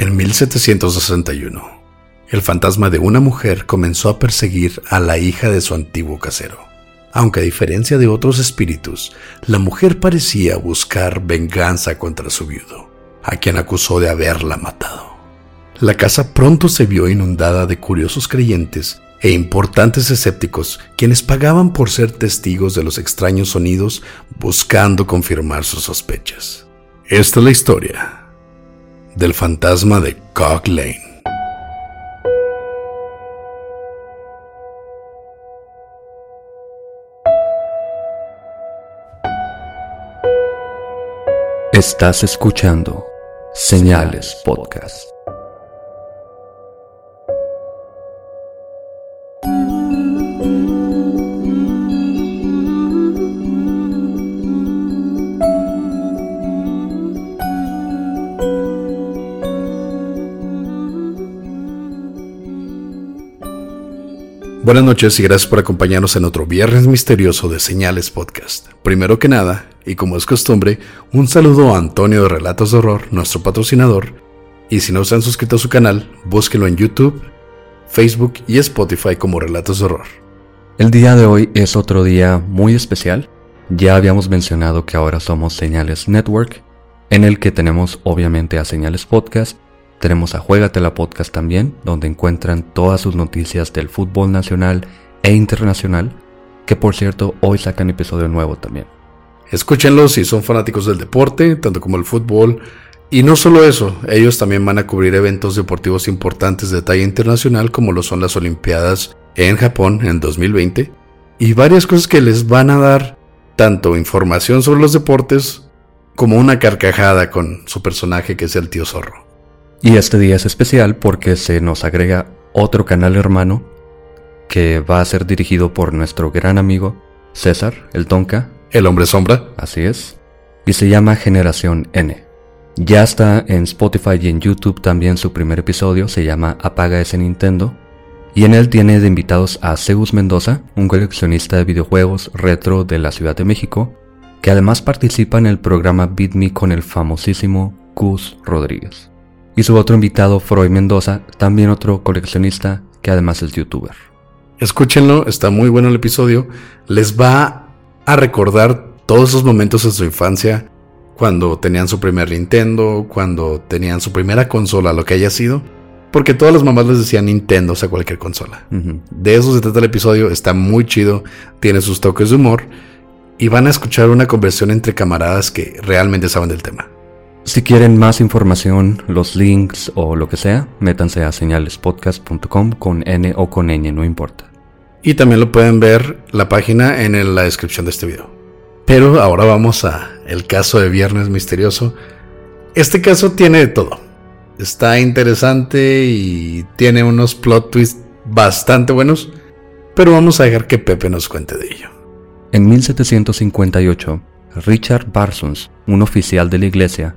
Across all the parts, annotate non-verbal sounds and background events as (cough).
En 1761, el fantasma de una mujer comenzó a perseguir a la hija de su antiguo casero. Aunque a diferencia de otros espíritus, la mujer parecía buscar venganza contra su viudo, a quien acusó de haberla matado. La casa pronto se vio inundada de curiosos creyentes e importantes escépticos quienes pagaban por ser testigos de los extraños sonidos buscando confirmar sus sospechas. Esta es la historia del fantasma de Cock Lane. Estás escuchando Señales Podcast. Buenas noches y gracias por acompañarnos en otro viernes misterioso de Señales Podcast. Primero que nada, y como es costumbre, un saludo a Antonio de Relatos de Horror, nuestro patrocinador. Y si no se han suscrito a su canal, búsquelo en YouTube, Facebook y Spotify como Relatos de Horror. El día de hoy es otro día muy especial. Ya habíamos mencionado que ahora somos Señales Network, en el que tenemos obviamente a Señales Podcast tenemos a Juegatela Podcast también, donde encuentran todas sus noticias del fútbol nacional e internacional, que por cierto hoy sacan episodio nuevo también. Escúchenlos si son fanáticos del deporte, tanto como el fútbol. Y no solo eso, ellos también van a cubrir eventos deportivos importantes de talla internacional como lo son las Olimpiadas en Japón en 2020 y varias cosas que les van a dar tanto información sobre los deportes como una carcajada con su personaje que es el tío zorro. Y este día es especial porque se nos agrega otro canal hermano que va a ser dirigido por nuestro gran amigo César, el Tonka. El hombre sombra. Así es. Y se llama Generación N. Ya está en Spotify y en YouTube también su primer episodio, se llama Apaga ese Nintendo. Y en él tiene de invitados a Zeus Mendoza, un coleccionista de videojuegos retro de la Ciudad de México, que además participa en el programa Beat Me con el famosísimo Gus Rodríguez. Y su otro invitado, Freud Mendoza, también otro coleccionista que además es youtuber. Escúchenlo, está muy bueno el episodio. Les va a recordar todos esos momentos de su infancia, cuando tenían su primer Nintendo, cuando tenían su primera consola, lo que haya sido. Porque todas las mamás les decían Nintendo, o sea, cualquier consola. De eso se trata el episodio, está muy chido, tiene sus toques de humor y van a escuchar una conversión entre camaradas que realmente saben del tema. Si quieren más información, los links o lo que sea, métanse a señalespodcast.com con N o con Ñ, no importa. Y también lo pueden ver la página en la descripción de este video. Pero ahora vamos a el caso de Viernes Misterioso. Este caso tiene de todo. Está interesante y tiene unos plot twists bastante buenos, pero vamos a dejar que Pepe nos cuente de ello. En 1758, Richard Parsons, un oficial de la iglesia,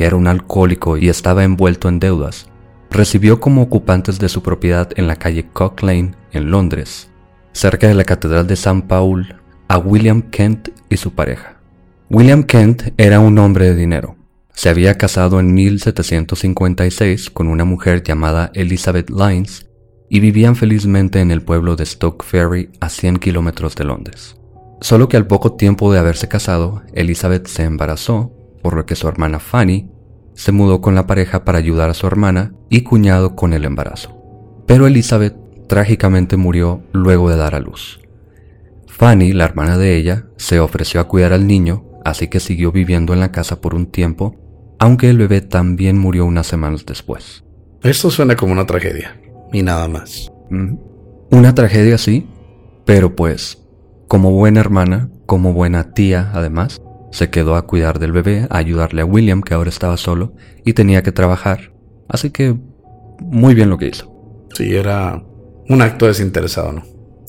que era un alcohólico y estaba envuelto en deudas, recibió como ocupantes de su propiedad en la calle Cock Lane, en Londres, cerca de la Catedral de San Paul, a William Kent y su pareja. William Kent era un hombre de dinero. Se había casado en 1756 con una mujer llamada Elizabeth Lines y vivían felizmente en el pueblo de Stoke Ferry a 100 kilómetros de Londres. Solo que al poco tiempo de haberse casado, Elizabeth se embarazó, por lo que su hermana Fanny se mudó con la pareja para ayudar a su hermana y cuñado con el embarazo. Pero Elizabeth trágicamente murió luego de dar a luz. Fanny, la hermana de ella, se ofreció a cuidar al niño, así que siguió viviendo en la casa por un tiempo, aunque el bebé también murió unas semanas después. Esto suena como una tragedia, y nada más. Una tragedia sí, pero pues como buena hermana, como buena tía además, se quedó a cuidar del bebé, a ayudarle a William que ahora estaba solo y tenía que trabajar. Así que muy bien lo que hizo. Sí, era un acto desinteresado, ¿no?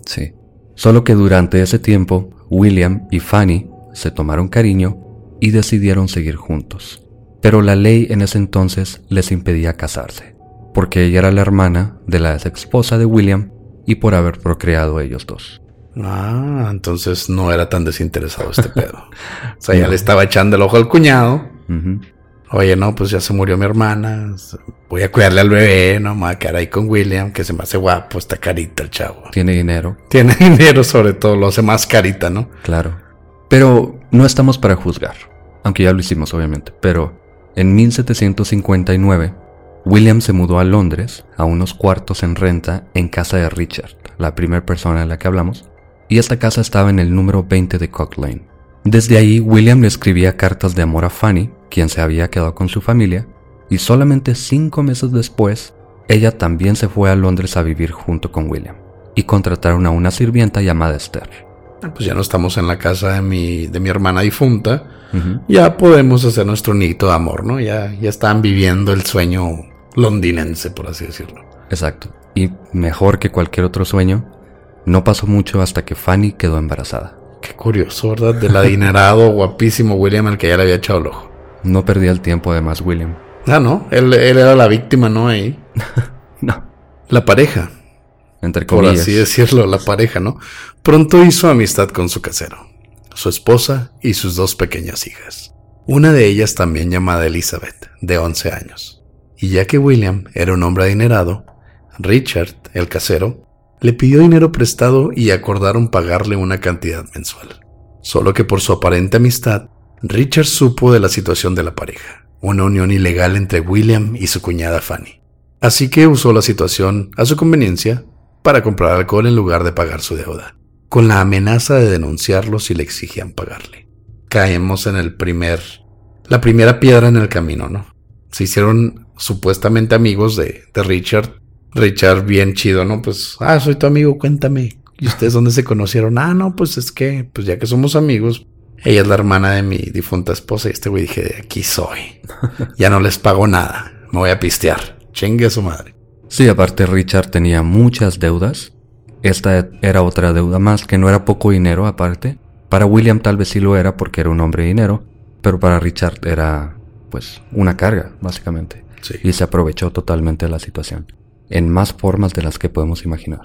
Sí. Solo que durante ese tiempo, William y Fanny se tomaron cariño y decidieron seguir juntos. Pero la ley en ese entonces les impedía casarse, porque ella era la hermana de la ex esposa de William y por haber procreado ellos dos. Ah, entonces no era tan desinteresado este (laughs) pedo. o sea, ya le estaba echando el ojo al cuñado. Oye, no, pues ya se murió mi hermana. Voy a cuidarle al bebé, no me voy a quedar ahí con William, que se me hace guapo, está carita el chavo. Tiene dinero. Tiene (laughs) dinero, sobre todo, lo hace más carita, ¿no? Claro. Pero no estamos para juzgar, aunque ya lo hicimos, obviamente. Pero en 1759, William se mudó a Londres, a unos cuartos en renta, en casa de Richard, la primera persona de la que hablamos, y esta casa estaba en el número 20 de Cock Lane. Desde ahí, William le escribía cartas de amor a Fanny, quien se había quedado con su familia, y solamente cinco meses después, ella también se fue a Londres a vivir junto con William, y contrataron a una sirvienta llamada Esther. Ah, pues ya no estamos en la casa de mi, de mi hermana difunta, ya podemos hacer nuestro nito de amor, ¿no? Ya, ya están viviendo el sueño londinense, por así decirlo. Exacto. Y mejor que cualquier otro sueño, no pasó mucho hasta que Fanny quedó embarazada. Qué curioso, ¿verdad? Del adinerado, (laughs) guapísimo William al que ya le había echado el ojo. No perdía el tiempo además William. Ah, no, él, era la víctima, ¿no? Ahí. (laughs) no. La pareja. Entre comillas. Por así decirlo, la pareja, ¿no? Pronto hizo amistad con su casero, su esposa y sus dos pequeñas hijas. Una de ellas también llamada Elizabeth, de 11 años. Y ya que William era un hombre adinerado, Richard, el casero, le pidió dinero prestado y acordaron pagarle una cantidad mensual. Solo que por su aparente amistad, Richard supo de la situación de la pareja, una unión ilegal entre William y su cuñada Fanny. Así que usó la situación a su conveniencia para comprar alcohol en lugar de pagar su deuda, con la amenaza de denunciarlo si le exigían pagarle. Caemos en el primer, la primera piedra en el camino, ¿no? Se hicieron supuestamente amigos de, de Richard Richard bien chido, ¿no? Pues, ah, soy tu amigo, cuéntame. ¿Y ustedes dónde se conocieron? Ah, no, pues es que, pues ya que somos amigos, ella es la hermana de mi difunta esposa y este güey dije, de aquí soy. Ya no les pago nada, me voy a pistear. Chingue a su madre. Sí, aparte Richard tenía muchas deudas. Esta era otra deuda más, que no era poco dinero aparte. Para William tal vez sí lo era porque era un hombre de dinero, pero para Richard era, pues, una carga, básicamente. Sí. Y se aprovechó totalmente de la situación en más formas de las que podemos imaginar.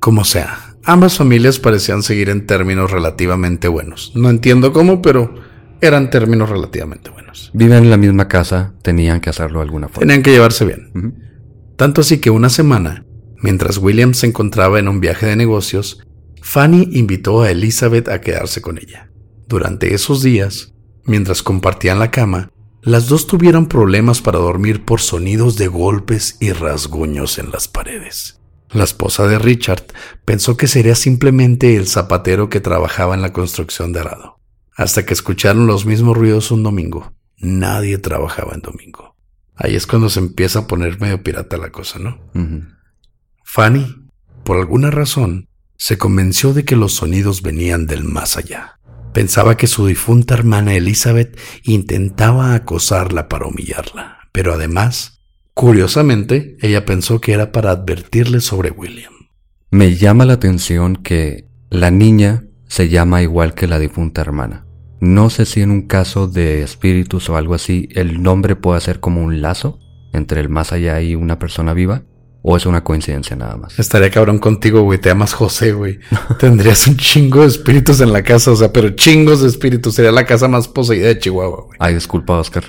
Como sea, ambas familias parecían seguir en términos relativamente buenos. No entiendo cómo, pero eran términos relativamente buenos. Viven en la misma casa, tenían que hacerlo de alguna forma. Tenían que llevarse bien. Tanto así que una semana, mientras William se encontraba en un viaje de negocios, Fanny invitó a Elizabeth a quedarse con ella. Durante esos días, mientras compartían la cama, las dos tuvieron problemas para dormir por sonidos de golpes y rasguños en las paredes. La esposa de Richard pensó que sería simplemente el zapatero que trabajaba en la construcción de arado, hasta que escucharon los mismos ruidos un domingo. Nadie trabajaba en domingo. Ahí es cuando se empieza a poner medio pirata la cosa, ¿no? Fanny, por alguna razón, se convenció de que los sonidos venían del más allá. Pensaba que su difunta hermana Elizabeth intentaba acosarla para humillarla, pero además, curiosamente, ella pensó que era para advertirle sobre William. Me llama la atención que la niña se llama igual que la difunta hermana. No sé si en un caso de espíritus o algo así el nombre puede ser como un lazo entre el más allá y una persona viva, o es una coincidencia nada más. Estaría cabrón contigo, güey. Te llamas José, güey. Tendrías un chingo de espíritus en la casa, o sea, pero chingos de espíritus. Sería la casa más poseída de Chihuahua, güey. Ay, disculpa, Oscar.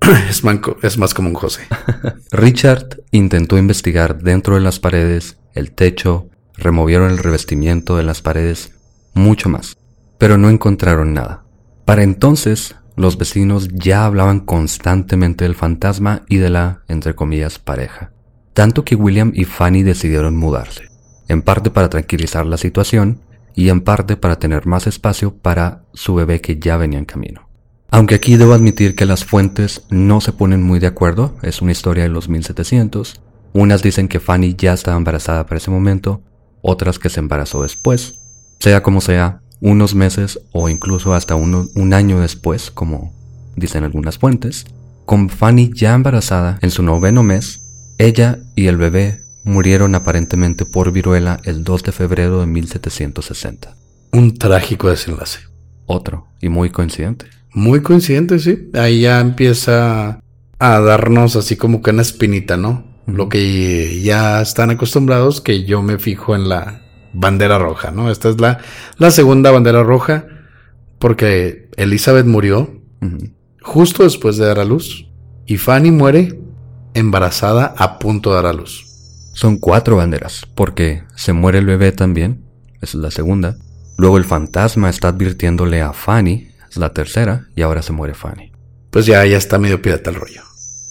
(clears throat) Es, manco, es más como un José. (laughs) Richard intentó investigar dentro de las paredes, el techo, removieron el revestimiento de las paredes, mucho más, pero no encontraron nada. Para entonces, los vecinos ya hablaban constantemente del fantasma y de la, entre comillas, pareja. Tanto que William y Fanny decidieron mudarse, en parte para tranquilizar la situación y en parte para tener más espacio para su bebé que ya venía en camino. Aunque aquí debo admitir que las fuentes no se ponen muy de acuerdo, es una historia de los 1700. Unas dicen que Fanny ya estaba embarazada para ese momento, otras que se embarazó después. Sea como sea, unos meses o incluso hasta un año después, como dicen algunas fuentes, con Fanny ya embarazada en su noveno mes, ella y el bebé murieron aparentemente por viruela el 2 de febrero de 1760. Un trágico desenlace. Otro, y muy coincidente. Muy coincidente, sí. Ahí ya empieza a darnos así como que una espinita, ¿no? Lo que ya están acostumbrados, que yo me fijo en la bandera roja, ¿no? Esta es la, la segunda bandera roja, porque Elizabeth murió justo después de dar a luz y Fanny muere embarazada a punto de dar a luz. Son cuatro banderas, porque se muere el bebé también, esa es la segunda. Luego el fantasma está advirtiéndole a Fanny, es la tercera, y ahora se muere Fanny. Pues ya, ya está medio pirata el rollo.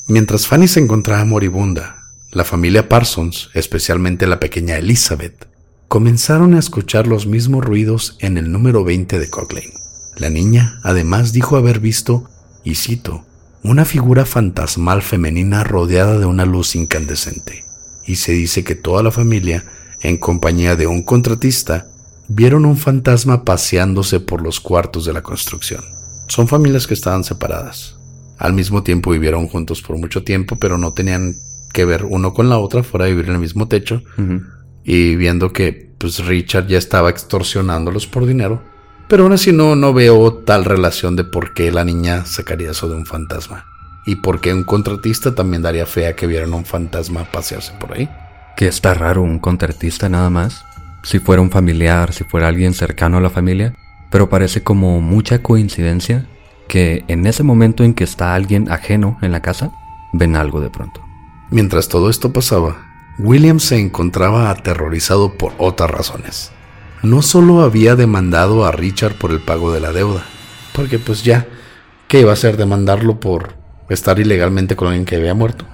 Mientras Fanny se encontraba moribunda, la familia Parsons, especialmente la pequeña Elizabeth, comenzaron a escuchar los mismos ruidos en el número 20 de Cocklane. La niña además dijo haber visto, y cito, una figura fantasmal femenina rodeada de una luz incandescente. Y se dice que toda la familia, en compañía de un contratista, vieron un fantasma paseándose por los cuartos de la construcción. Son familias que estaban separadas. Al mismo tiempo vivieron juntos por mucho tiempo, pero no tenían que ver uno con la otra, fuera de vivir en el mismo techo y viendo que pues Richard ya estaba extorsionándolos por dinero. Pero aún así no, no veo tal relación de por qué la niña sacaría eso de un fantasma. Y por qué un contratista también daría fe a que vieran un fantasma pasearse por ahí. Que está raro un contratista nada más. Si fuera un familiar, si fuera alguien cercano a la familia. Pero parece como mucha coincidencia que en ese momento en que está alguien ajeno en la casa, ven algo de pronto. Mientras todo esto pasaba, William se encontraba aterrorizado por otras razones. No solo había demandado a Richard por el pago de la deuda, porque pues ya, ¿qué iba a hacer demandarlo por estar ilegalmente con alguien que había muerto?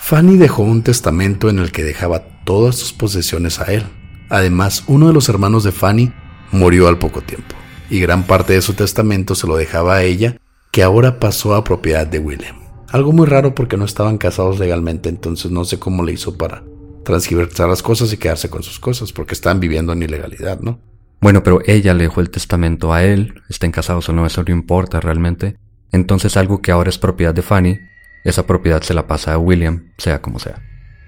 Fanny dejó un testamento en el que dejaba todas sus posesiones a él. Además, uno de los hermanos de Fanny murió al poco tiempo, y gran parte de su testamento se lo dejaba a ella, que ahora pasó a propiedad de William. Algo muy raro porque no estaban casados legalmente, entonces no sé cómo le hizo para transgiversar las cosas y quedarse con sus cosas, porque están viviendo en ilegalidad, ¿no? Bueno, pero ella le dejó el testamento a él, estén casados o no, eso no importa realmente. Entonces algo que ahora es propiedad de Fanny, esa propiedad se la pasa a William, sea como sea.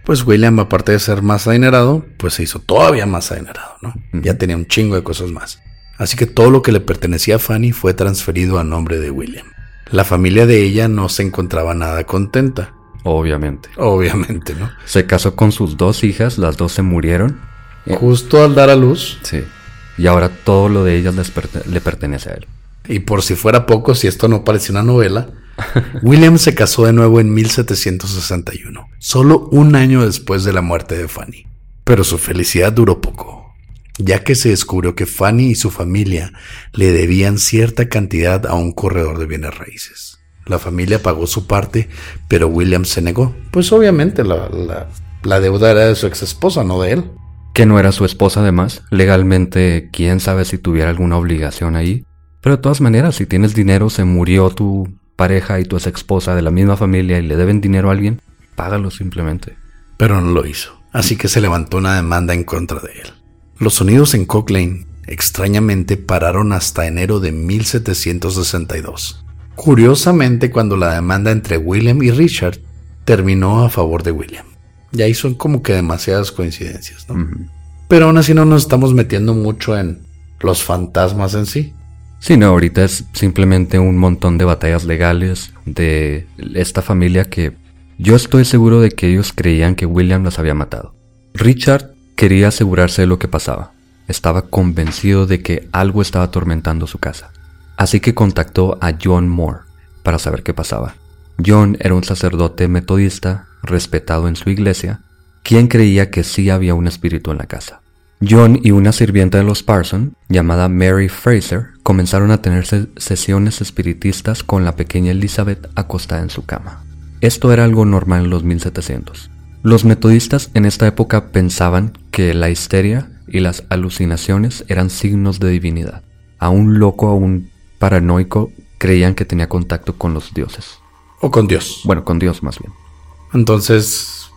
Pues William, aparte de ser más adinerado, pues se hizo todavía más adinerado, ¿no? Ya tenía un chingo de cosas más. Así que todo lo que le pertenecía a Fanny fue transferido a nombre de William. La familia de ella no se encontraba nada contenta. Obviamente. Obviamente, ¿no? Se casó con sus dos hijas, las dos se murieron. Justo al dar a luz. Sí. Y ahora todo lo de ellas le pertenece a él. Y por si fuera poco, si esto no parece una novela, (laughs) William se casó de nuevo en 1761, solo un año después de la muerte de Fanny. Pero su felicidad duró poco, ya que se descubrió que Fanny y su familia le debían cierta cantidad a un corredor de bienes raíces. La familia pagó su parte, pero William se negó. Pues obviamente la, deuda era de su ex esposa, no de él. Que no era su esposa además. Legalmente, quién sabe si tuviera alguna obligación ahí. Pero de todas maneras, si tienes dinero, se murió tu pareja y tu ex esposa de la misma familia y le deben dinero a alguien, págalo simplemente. Pero no lo hizo, así que se levantó una demanda en contra de él. Los sonidos en Cochlane, extrañamente, pararon hasta enero de 1762. Curiosamente, cuando la demanda entre William y Richard terminó a favor de William. Y ahí son como que demasiadas coincidencias, ¿no? Pero aún así no nos estamos metiendo mucho en los fantasmas en sí. Sí, no, ahorita es simplemente un montón de batallas legales de esta familia que Yo estoy seguro de que ellos creían que William las había matado. Richard quería asegurarse de lo que pasaba. Estaba convencido de que algo estaba atormentando su casa. Así que contactó a John Moore para saber qué pasaba. John era un sacerdote metodista respetado en su iglesia, quien creía que sí había un espíritu en la casa. John y una sirvienta de los Parson, llamada Mary Fraser, comenzaron a tener sesiones espiritistas con la pequeña Elizabeth acostada en su cama. Esto era algo normal en los 1700. Los metodistas en esta época pensaban que la histeria y las alucinaciones eran signos de divinidad. A un loco, a un paranoico, creían que tenía contacto con los dioses. O con Dios. Bueno, con Dios más bien. Entonces,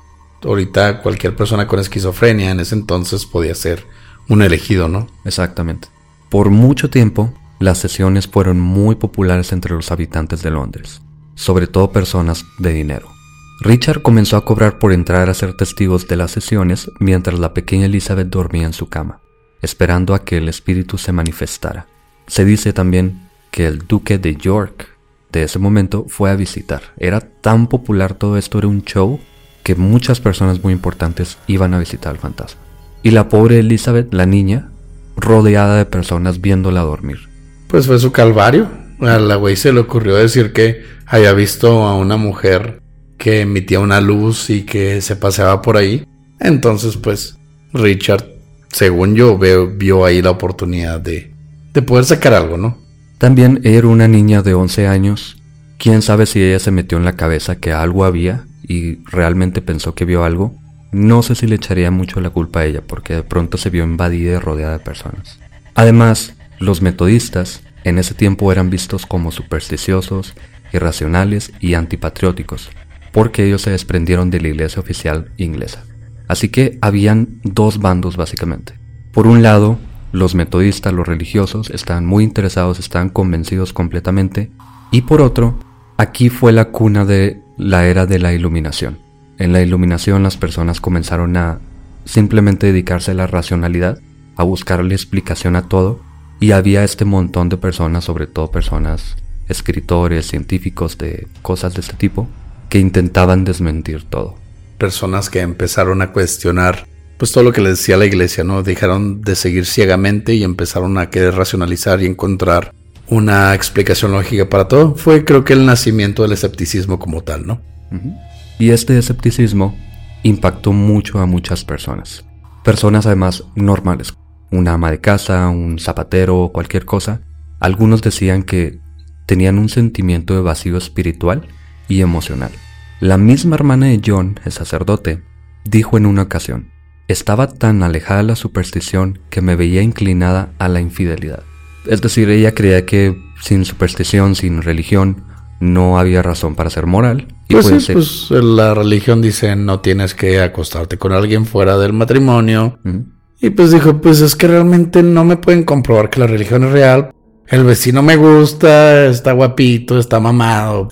ahorita cualquier persona con esquizofrenia en ese entonces podía ser un elegido, ¿no? Exactamente. Por mucho tiempo, las sesiones fueron muy populares entre los habitantes de Londres, sobre todo personas de dinero. Richard comenzó a cobrar por entrar a ser testigos de las sesiones mientras la pequeña Elizabeth dormía en su cama, esperando a que el espíritu se manifestara. Se dice también que el duque de York de ese momento fue a visitar. Era tan popular todo esto, era un show, que muchas personas muy importantes iban a visitar al fantasma. Y la pobre Elizabeth, la niña, rodeada de personas viéndola dormir. Pues fue su calvario. A la güey se le ocurrió decir que había visto a una mujer que emitía una luz y que se paseaba por ahí. Entonces, pues, Richard, según yo, vio ahí la oportunidad de, de poder sacar algo, ¿no? También era una niña de 11 años. Quién sabe si ella se metió en la cabeza que algo había y realmente pensó que vio algo. No sé si le echaría mucho la culpa a ella porque de pronto se vio invadida y rodeada de personas. Además, los metodistas en ese tiempo eran vistos como supersticiosos, irracionales y antipatrióticos, porque ellos se desprendieron de la iglesia oficial inglesa. Así que habían dos bandos básicamente. Por un lado, los metodistas, los religiosos, estaban muy interesados, estaban convencidos completamente. Y por otro, aquí fue la cuna de la era de la iluminación. En la iluminación las personas comenzaron a simplemente dedicarse a la racionalidad, a buscarle explicación a todo, y había este montón de personas, sobre todo personas, escritores, científicos de cosas de este tipo, que intentaban desmentir todo. Personas que empezaron a cuestionar pues todo lo que les decía la iglesia, ¿no? Dejaron de seguir ciegamente y empezaron a querer racionalizar y encontrar una explicación lógica para todo. Fue creo que el nacimiento del escepticismo como tal, ¿no? Y este escepticismo impactó mucho a muchas personas. Personas además normales. Una ama de casa, un zapatero cualquier cosa. Algunos decían que tenían un sentimiento de vacío espiritual y emocional. La misma hermana de John, el sacerdote, dijo en una ocasión, estaba tan alejada de la superstición que me veía inclinada a la infidelidad. Es decir, ella creía que sin superstición, sin religión, no había razón para ser moral. Y pues sí, pues la religión dice no tienes que acostarte con alguien fuera del matrimonio. Y pues dijo, pues es que realmente no me pueden comprobar que la religión es real. El vecino me gusta, está guapito, está mamado.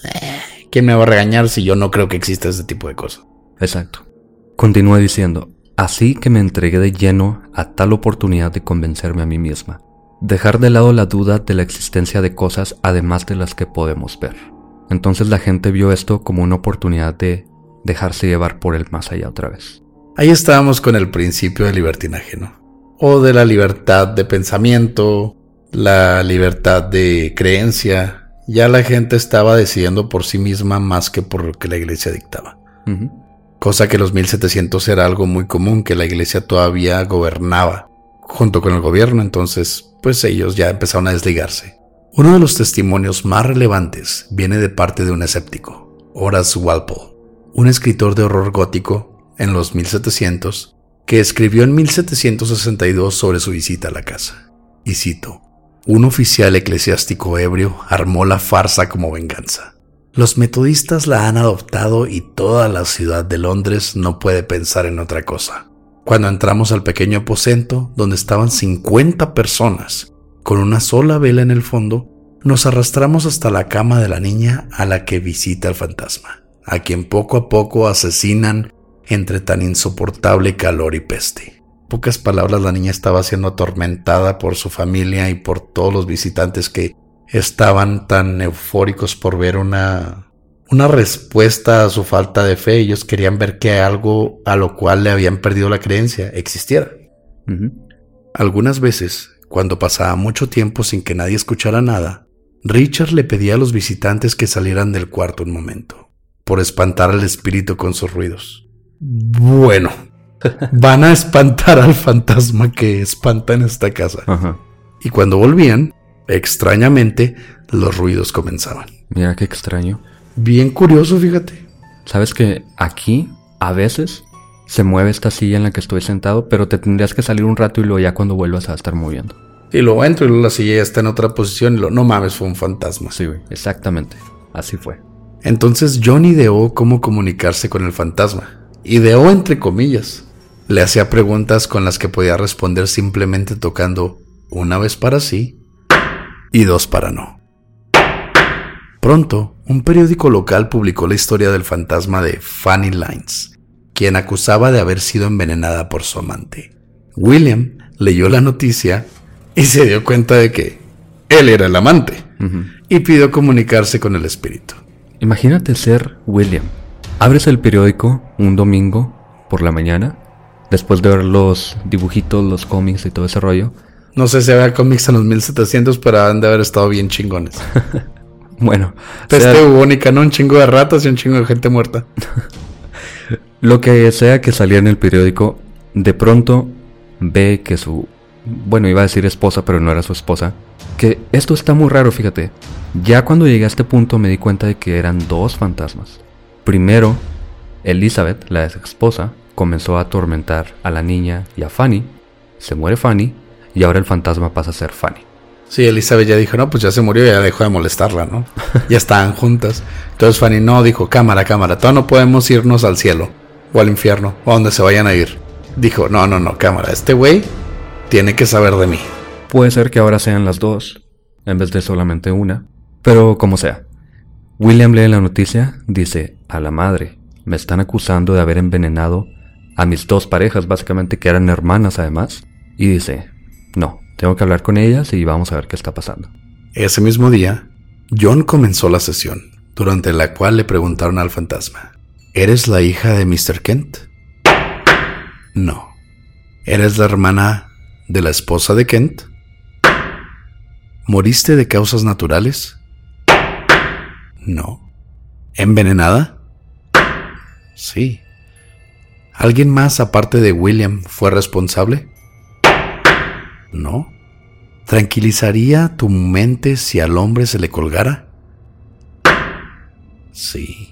¿Quién me va a regañar si yo no creo que exista ese tipo de cosas? Exacto. Continúa diciendo, así que me entregué de lleno a tal oportunidad de convencerme a mí misma, dejar de lado la duda de la existencia de cosas además de las que podemos ver. Entonces la gente vio esto como una oportunidad de dejarse llevar por el más allá otra vez. Ahí estábamos con el principio del libertinaje, ¿no? O de la libertad de pensamiento, la libertad de creencia, ya la gente estaba decidiendo por sí misma más que por lo que la iglesia dictaba. Cosa que en los 1700 era algo muy común, que la iglesia todavía gobernaba junto con el gobierno, entonces pues ellos ya empezaron a desligarse. Uno de los testimonios más relevantes viene de parte de un escéptico, Horace Walpole, un escritor de horror gótico en los 1700 que escribió en 1762 sobre su visita a la casa. Y cito, un oficial eclesiástico ebrio armó la farsa como venganza. Los metodistas la han adoptado y toda la ciudad de Londres no puede pensar en otra cosa. Cuando entramos al pequeño aposento, donde estaban 50 personas, con una sola vela en el fondo, nos arrastramos hasta la cama de la niña a la que visita el fantasma, a quien poco a poco asesinan entre tan insoportable calor y peste pocas palabras la niña estaba siendo atormentada por su familia y por todos los visitantes que estaban tan eufóricos por ver una, una respuesta a su falta de fe. Ellos querían ver que algo a lo cual le habían perdido la creencia existiera. Algunas veces, cuando pasaba mucho tiempo sin que nadie escuchara nada, Richard le pedía a los visitantes que salieran del cuarto un momento, por espantar al espíritu con sus ruidos. Bueno, (laughs) van a espantar al fantasma que espanta en esta casa. Y cuando volvían, extrañamente, los ruidos comenzaban. Mira qué extraño. Bien curioso, fíjate. Sabes que aquí, a veces, se mueve esta silla en la que estoy sentado, pero te tendrías que salir un rato y luego ya cuando vuelvas a estar moviendo. Y luego entro y la silla ya está en otra posición y lo, no mames, fue un fantasma. Sí, güey, exactamente. Así fue. Entonces John ideó cómo comunicarse con el fantasma. Ideó entre comillas. Le hacía preguntas con las que podía responder simplemente tocando una vez para sí y dos para no. Pronto, un periódico local publicó la historia del fantasma de Fanny Lines, quien acusaba de haber sido envenenada por su amante. William leyó la noticia y se dio cuenta de que él era el amante y pidió comunicarse con el espíritu. Imagínate ser William. Abres el periódico un domingo por la mañana, después de ver los dibujitos, los cómics y todo ese rollo. No sé si había cómics en los 1700, pero han de haber estado bien chingones. (laughs) bueno, peste bubónica, ¿no? Un chingo de ratas y un chingo de gente muerta. (laughs) Lo que sea que salía en el periódico, de pronto ve que su, bueno, iba a decir esposa, pero no era su esposa, que esto está muy raro, fíjate. Ya cuando llegué a este punto me di cuenta de que eran dos fantasmas. Primero, Elizabeth, la ex esposa, comenzó a atormentar a la niña y a Fanny. Se muere Fanny y ahora el fantasma pasa a ser Fanny. Sí, Elizabeth ya dijo, no, pues ya se murió, ya dejó de molestarla, ¿no? (laughs) ya estaban juntas. Entonces Fanny no, dijo, cámara, cámara, todavía no podemos irnos al cielo o al infierno o a donde se vayan a ir. Dijo, no, no, no, cámara, este güey tiene que saber de mí. Puede ser que ahora sean las dos, en vez de solamente una, pero como sea. William lee la noticia, dice, a la madre, me están acusando de haber envenenado a mis dos parejas, básicamente que eran hermanas además, y dice, no, tengo que hablar con ellas y vamos a ver qué está pasando. Ese mismo día, John comenzó la sesión, durante la cual le preguntaron al fantasma, ¿Eres la hija de Mr. Kent? No. ¿Eres la hermana de la esposa de Kent? ¿Moriste de causas naturales? No. ¿Envenenada? Sí. ¿Alguien más aparte de William fue responsable? No. ¿Tranquilizaría tu mente si al hombre se le colgara? Sí.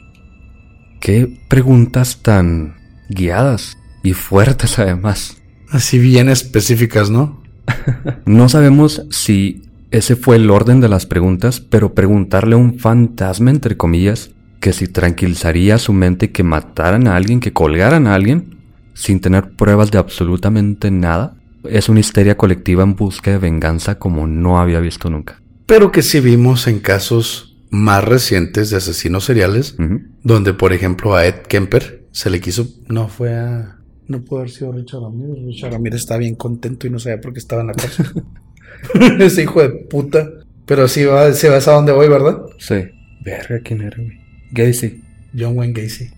Qué preguntas tan guiadas y fuertes además. Así bien específicas, ¿no? (laughs) no sabemos si ese fue el orden de las preguntas, pero preguntarle a un fantasma, entre comillas, que si tranquilizaría su mente que mataran a alguien, que colgaran a alguien, sin tener pruebas de absolutamente nada, es una histeria colectiva en busca de venganza como no había visto nunca. Pero que sí vimos en casos más recientes de asesinos seriales, donde por ejemplo a Ed Kemper se le quiso, no fue a... No puede haber sido Richard Ramírez. Richard Ramírez está bien contento y no sabía por qué estaba en la casa. (laughs) Ese hijo de puta. Pero sí va, se vas a dónde voy, ¿verdad? Sí. Verga, ¿quién era, güey? Gacy. John Wayne Gacy.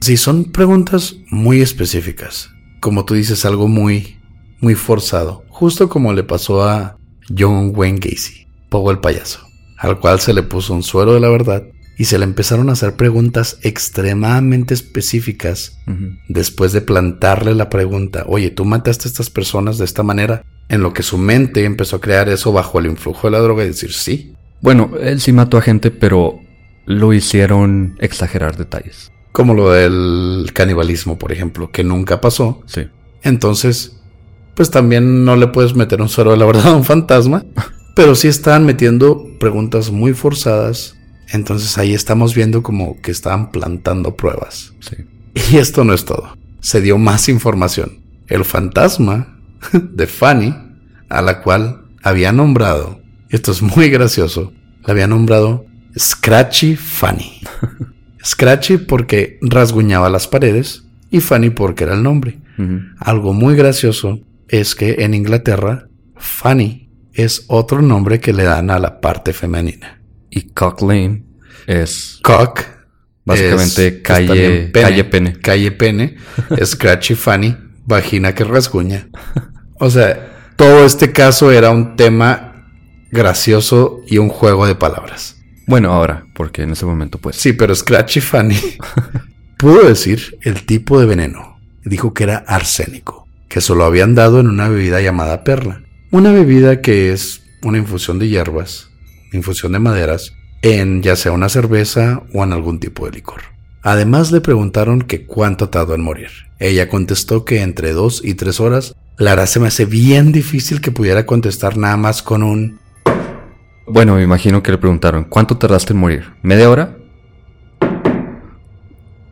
Sí, son preguntas muy específicas. Como tú dices, algo muy, muy forzado. Justo como le pasó a John Wayne Gacy, Pogo el payaso, al cual se le puso un suero de la verdad y se le empezaron a hacer preguntas extremadamente específicas después de plantarle la pregunta, oye, tú mataste a estas personas de esta manera, en lo que su mente empezó a crear eso bajo el influjo de la droga y decir sí. Bueno, él sí mató a gente, pero lo hicieron exagerar detalles. Como lo del canibalismo, por ejemplo, que nunca pasó. Sí. Entonces, pues también no le puedes meter un suero de la verdad a un fantasma, pero sí estaban metiendo preguntas muy forzadas. Entonces ahí estamos viendo como que estaban plantando pruebas. Sí. Y esto no es todo. Se dio más información. El fantasma (laughs) de Fanny, a la cual había nombrado, esto es muy gracioso, la había nombrado Scratchy Fanny. (laughs) Scratchy porque rasguñaba las paredes y Fanny porque era el nombre. Algo muy gracioso es que en Inglaterra, Fanny es otro nombre que le dan a la parte femenina. Y Cock Lane es... Cock Básicamente es- calle, bien calle pene. Calle pene, (laughs) Scratchy Funny, vagina que rasguña. O sea, todo este caso era un tema gracioso y un juego de palabras. Bueno, ahora, porque en ese momento pues... Sí, pero Scratchy Funny (laughs) pudo decir el tipo de veneno. Dijo que era arsénico, que se lo habían dado en una bebida llamada perla. Una bebida que es una infusión de hierbas, infusión de maderas, en ya sea una cerveza o en algún tipo de licor. Además le preguntaron que cuánto tardó en morir. Ella contestó que entre dos y tres horas. La verdad se me hace bien difícil que pudiera contestar nada más con un Bueno, me imagino que le preguntaron, ¿cuánto tardaste en morir? ¿Media hora?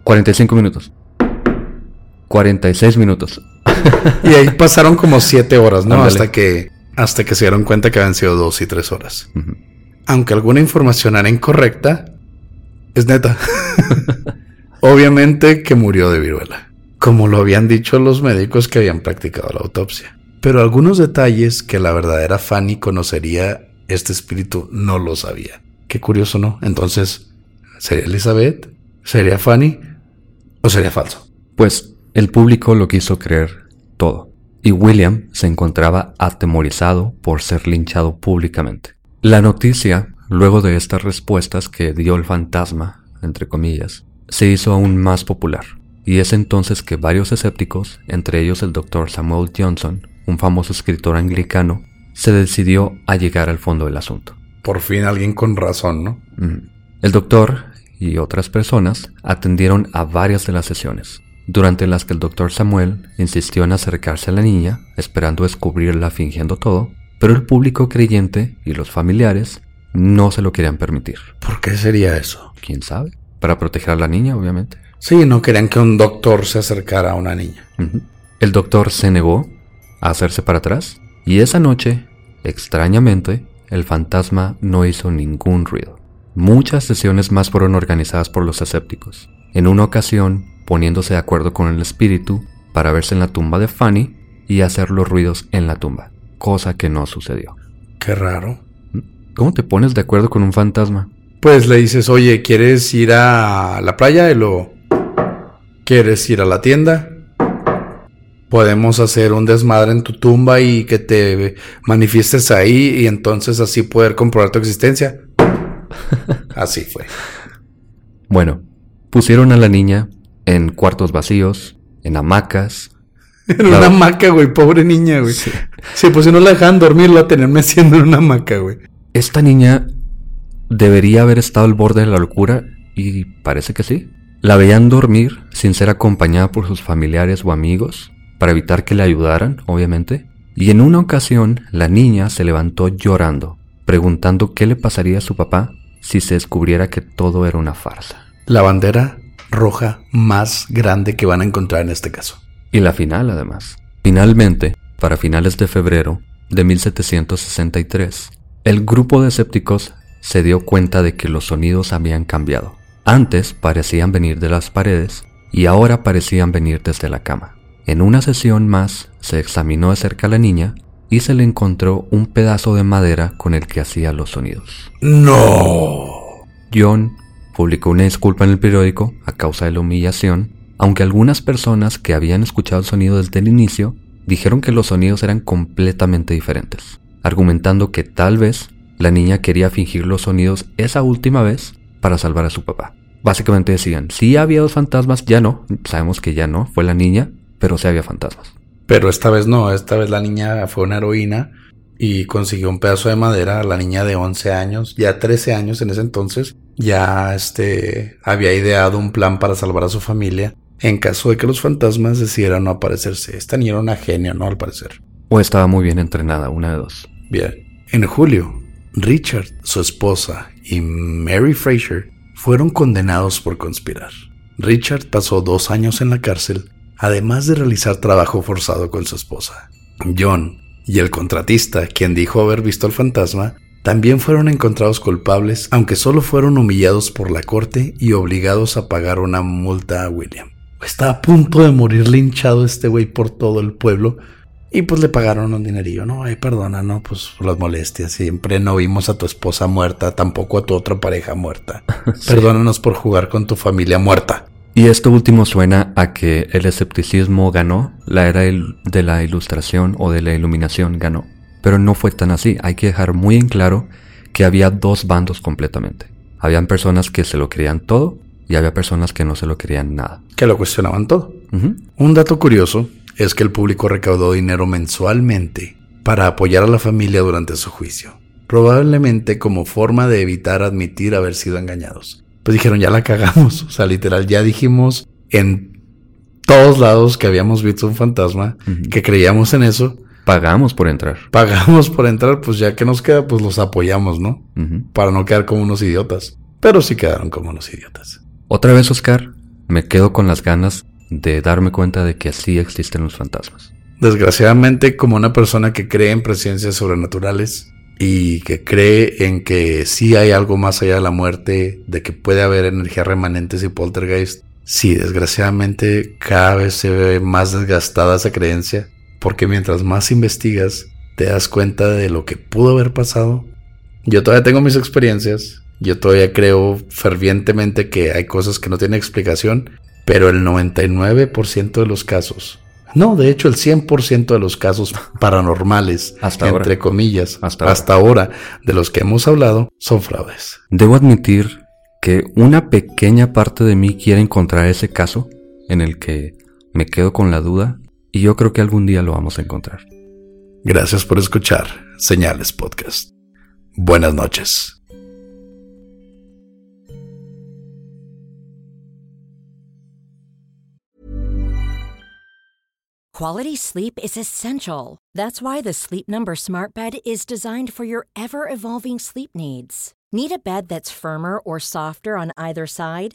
45 minutos. 46 minutos. (laughs) Y ahí pasaron como siete horas, ¿no? Ándale. Hasta que, hasta que se dieron cuenta que habían sido dos y tres horas. Aunque alguna información era incorrecta, es neta. (laughs) Obviamente que murió de viruela, como lo habían dicho los médicos que habían practicado la autopsia. Pero algunos detalles que la verdadera Fanny conocería este espíritu no lo sabía. Qué curioso, ¿no? Entonces, ¿sería Elizabeth? ¿Sería Fanny? ¿O sería falso? Pues el público lo quiso creer todo. Y William se encontraba atemorizado por ser linchado públicamente. La noticia, luego de estas respuestas que dio el fantasma, entre comillas, se hizo aún más popular. Y es entonces que varios escépticos, entre ellos el Dr. Samuel Johnson, un famoso escritor anglicano, se decidió a llegar al fondo del asunto. Por fin alguien con razón, ¿no? Mm. El doctor y otras personas atendieron a varias de las sesiones, durante las que el doctor Samuel insistió en acercarse a la niña, esperando descubrirla fingiendo todo, pero el público creyente y los familiares no se lo querían permitir. ¿Por qué sería eso? ¿Quién sabe? Para proteger a la niña, obviamente. Sí, no querían que un doctor se acercara a una niña. El doctor se negó a hacerse para atrás y esa noche, extrañamente, el fantasma no hizo ningún ruido. Muchas sesiones más fueron organizadas por los escépticos. En una ocasión, poniéndose de acuerdo con el espíritu para verse en la tumba de Fanny y hacer los ruidos en la tumba, cosa que no sucedió. Qué raro. ¿Cómo te pones de acuerdo con un fantasma? Pues le dices, oye, ¿quieres ir a la playa? Y lo... ¿Quieres ir a la tienda? Podemos hacer un desmadre en tu tumba y que te manifiestes ahí y entonces así poder comprobar tu existencia. (laughs) Así fue. Bueno, pusieron a la niña en cuartos vacíos, en hamacas, (laughs) En una hamaca, güey, pobre niña, güey. Sí. pues si no la dejaban dormir, la tenían meciendo en una hamaca, güey. Esta niña debería haber estado al borde de la locura y parece que sí. La veían dormir sin ser acompañada por sus familiares o amigos para evitar que le ayudaran, obviamente. Y en una ocasión la niña se levantó llorando, preguntando qué le pasaría a su papá si se descubriera que todo era una farsa. La bandera roja más grande que van a encontrar en este caso. Y la final, además. Finalmente, para finales de febrero de 1763, el grupo de escépticos se dio cuenta de que los sonidos habían cambiado. Antes parecían venir de las paredes y ahora parecían venir desde la cama. En una sesión más se examinó de cerca a la niña y se le encontró un pedazo de madera con el que hacía los sonidos. No. John publicó una disculpa en el periódico a causa de la humillación, aunque algunas personas que habían escuchado el sonido desde el inicio dijeron que los sonidos eran completamente diferentes, argumentando que tal vez la niña quería fingir los sonidos esa última vez para salvar a su papá. Básicamente decían, sí había dos fantasmas, ya no, sabemos que ya no, fue la niña, pero sí había fantasmas. Pero esta vez no, esta vez la niña fue una heroína y consiguió un pedazo de madera. La niña de 11 años, ya 13 años en ese entonces, ya este había ideado un plan para salvar a su familia en caso de que los fantasmas decidieran no aparecerse. Esta niña era una genio, ¿no? Al parecer. O estaba muy bien entrenada, una de dos. Bien. En julio, Richard, su esposa y Mary Fraser fueron condenados por conspirar. Richard pasó dos años en la cárcel, además de realizar trabajo forzado con su esposa. John y el contratista, quien dijo haber visto al fantasma, también fueron encontrados culpables, aunque solo fueron humillados por la corte y obligados a pagar una multa a William. Está a punto de morir linchado este güey por todo el pueblo Y pues le pagaron un dinerillo, no, ay, perdona, no, pues las molestias. Siempre no vimos a tu esposa muerta, tampoco a tu otra pareja muerta. (laughs) Perdónanos por jugar con tu familia muerta. Y esto último suena a que el escepticismo ganó, la era de la ilustración o de la iluminación ganó. Pero no fue tan así, hay que dejar muy en claro que había dos bandos completamente. Habían personas que se lo creían todo y había personas que no se lo creían nada. Que lo cuestionaban todo. Un dato curioso es que el público recaudó dinero mensualmente para apoyar a la familia durante su juicio, probablemente como forma de evitar admitir haber sido engañados. Pues dijeron, ya la cagamos, (laughs) o sea, literal, ya dijimos en todos lados que habíamos visto un fantasma, que creíamos en eso. Pagamos por entrar. (laughs) Pagamos por entrar, pues ya que nos queda, pues los apoyamos, ¿no? Para no quedar como unos idiotas. Pero sí quedaron como unos idiotas. Otra vez, Oscar, me quedo con las ganas de darme cuenta de que sí existen los fantasmas. Desgraciadamente, como una persona que cree en presencias sobrenaturales y que cree en que sí hay algo más allá de la muerte, de que puede haber energías remanentes y poltergeist, sí, desgraciadamente cada vez se ve más desgastada esa creencia, porque mientras más investigas, te das cuenta de lo que pudo haber pasado. Yo todavía tengo mis experiencias, yo todavía creo fervientemente que hay cosas que no tienen explicación pero el 99% de los casos, no, de hecho el 100% de los casos (laughs) paranormales, hasta entre comillas, hasta, hasta ahora. de los que hemos hablado, son fraudes. Debo admitir que una pequeña parte de mí quiere encontrar ese caso en el que me quedo con la duda y yo creo que algún día lo vamos a encontrar. Gracias por escuchar Señales Podcast. Buenas noches. Quality sleep is essential. That's why the Sleep Number Smart Bed is designed for your ever evolving sleep needs. Need a bed that's firmer or softer on either side?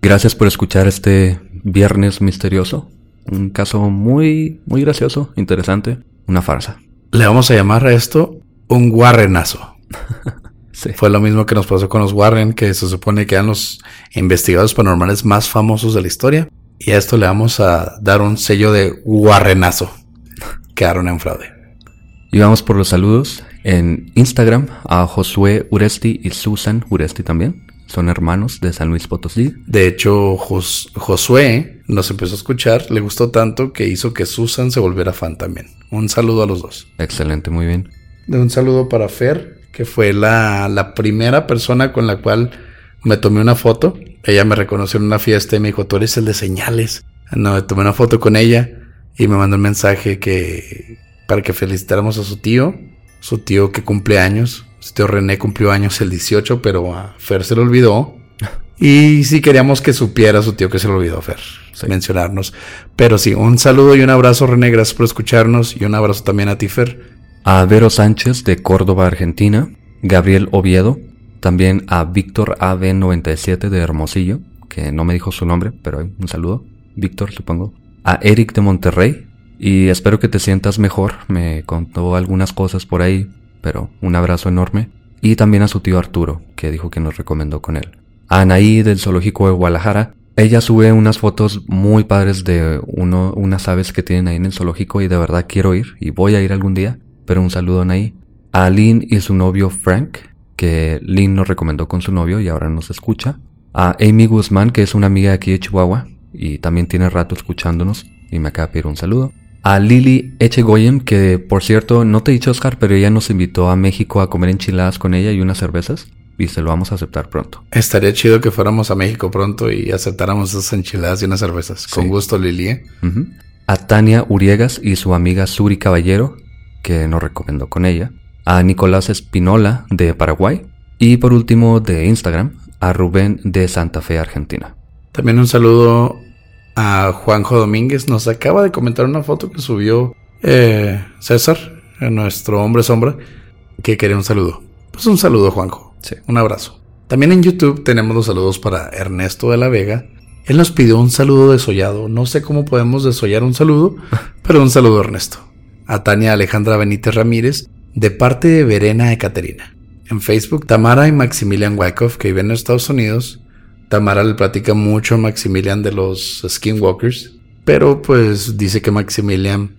Gracias por escuchar este viernes misterioso. Un caso muy muy gracioso, interesante, una farsa. Le vamos a llamar a esto un guarrenazo. (laughs) Fue lo mismo que nos pasó con los Warren, que se supone que eran los investigadores paranormales más famosos de la historia. Y a esto le vamos a dar un sello de Warrenazo. (laughs) Quedaron en fraude. Y vamos por los saludos. En Instagram a Josué Uresti y Susan Uresti también. Son hermanos de San Luis Potosí. De hecho, Josué nos empezó a escuchar, le gustó tanto que hizo que Susan se volviera fan también. Un saludo a los dos. Excelente, muy bien. De un saludo para Fer, que fue la, primera persona con la cual me tomé una foto. Ella me reconoció en una fiesta y me dijo, tú eres el de señales. No, me tomé una foto con ella y me mandó un mensaje que para que felicitáramos a su tío, su tío que cumple años. Su tío René cumplió años el 18, pero a Fer se le olvidó. Y sí queríamos que supiera su tío que se le olvidó, Fer, mencionarnos. Pero sí, un saludo y un abrazo, René. Gracias por escucharnos. Y un abrazo también a ti, Fer a Vero Sánchez de Córdoba, Argentina, Gabriel Oviedo, también a Víctor AB97 de Hermosillo, que no me dijo su nombre, pero un saludo, Víctor supongo, a Eric de Monterrey, y espero que te sientas mejor, me contó algunas cosas por ahí, pero un abrazo enorme, y también a su tío Arturo, que dijo que nos recomendó con él. A Anaí del Zoológico de Guadalajara, ella sube unas fotos muy padres de uno, unas aves que tienen ahí en el zoológico y de verdad quiero ir y voy a ir algún día pero un saludo ahí. A Lynn y su novio Frank, que Lynn nos recomendó con su novio y ahora nos escucha. A Amy Guzmán, que es una amiga de aquí de Chihuahua y también tiene rato escuchándonos y me acaba de pedir un saludo. A Lili Echegoyen, que por cierto no te he dicho Oscar, pero ella nos invitó a México a comer enchiladas con ella y unas cervezas y se lo vamos a aceptar pronto. Estaría chido que fuéramos a México pronto y aceptáramos esas enchiladas y unas cervezas. Con gusto, Lili. ¿eh? A Tania Uriegas y su amiga Suri Caballero, que nos recomendó con ella, a Nicolás Espinola de Paraguay y por último de Instagram a Rubén de Santa Fe, Argentina. También un saludo A Juanjo Domínguez nos acaba de comentar una foto que subió eh, César, nuestro hombre sombra, que quería un saludo. Pues un saludo, Juanjo. Sí. Un abrazo. También en YouTube tenemos los saludos para Ernesto de la Vega. Él nos pidió un saludo desollado. No sé cómo podemos desollar un saludo, (laughs) pero un saludo, Ernesto. A Tania Alejandra Benítez Ramírez, de parte de Verena Ecaterina. En Facebook, Tamara y Maximilian Wyckoff, que viven en Estados Unidos. Tamara le platica mucho a Maximilian de los Skinwalkers, pero pues dice que Maximilian,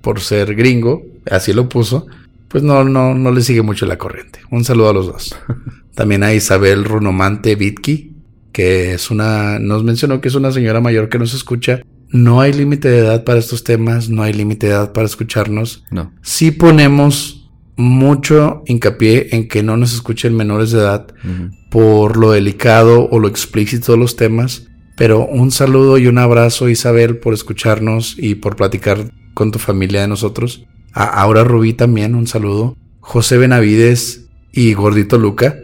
por ser gringo, así lo puso, pues no, no, no le sigue mucho la corriente. Un saludo a los dos. (laughs) También a Isabel Runomante Vitki, que es una, nos mencionó que es una señora mayor que nos escucha. No hay límite de edad para estos temas, no hay límite de edad para escucharnos. No. Sí ponemos mucho hincapié en que no nos escuchen menores de edad por lo delicado o lo explícito de los temas. Pero un saludo y un abrazo, Isabel, por escucharnos y por platicar con tu familia de nosotros. A Aura Rubí también, un saludo. José Benavides y Gordito Luca,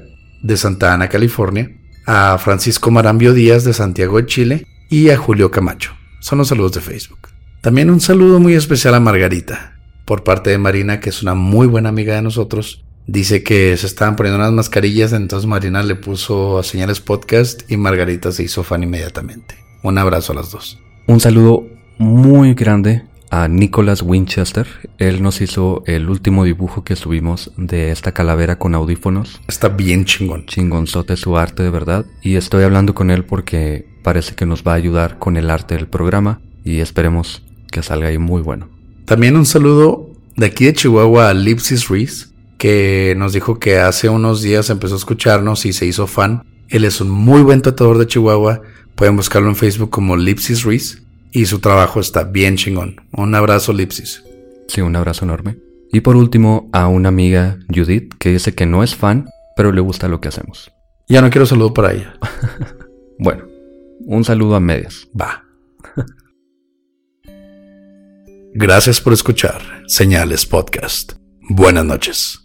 de Santa Ana, California. A Francisco Marambio Díaz, de Santiago de Chile. Y a Julio Camacho. Son los saludos de Facebook. También un saludo muy especial a Margarita, por parte de Marina, que es una muy buena amiga de nosotros. Dice que se estaban poniendo unas mascarillas, entonces Marina le puso a señales podcast y Margarita se hizo fan inmediatamente. Un abrazo a las dos. Un saludo muy grande a Nicholas Winchester. Él nos hizo el último dibujo que subimos de esta calavera con audífonos. Está bien chingón. Chingonzote su arte de verdad. Y estoy hablando con él porque parece que nos va a ayudar con el arte del programa. Y esperemos que salga ahí muy bueno. También un saludo de aquí de Chihuahua a Lipsis Reese, que nos dijo que hace unos días empezó a escucharnos y se hizo fan. Él es un muy buen tatuador de Chihuahua. Pueden buscarlo en Facebook como Lipsis Reese. Y su trabajo está bien chingón. Un abrazo, Lipsis. Sí, un abrazo enorme. Y por último, a una amiga, Judith, que dice que no es fan, pero le gusta lo que hacemos. Ya no quiero saludo para ella. (laughs) Bueno, un saludo a medias. Va. Gracias por escuchar Señales Podcast. Buenas noches.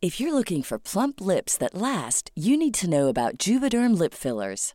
If you're looking for plump lips that last, you need to know about Juvederm lip fillers.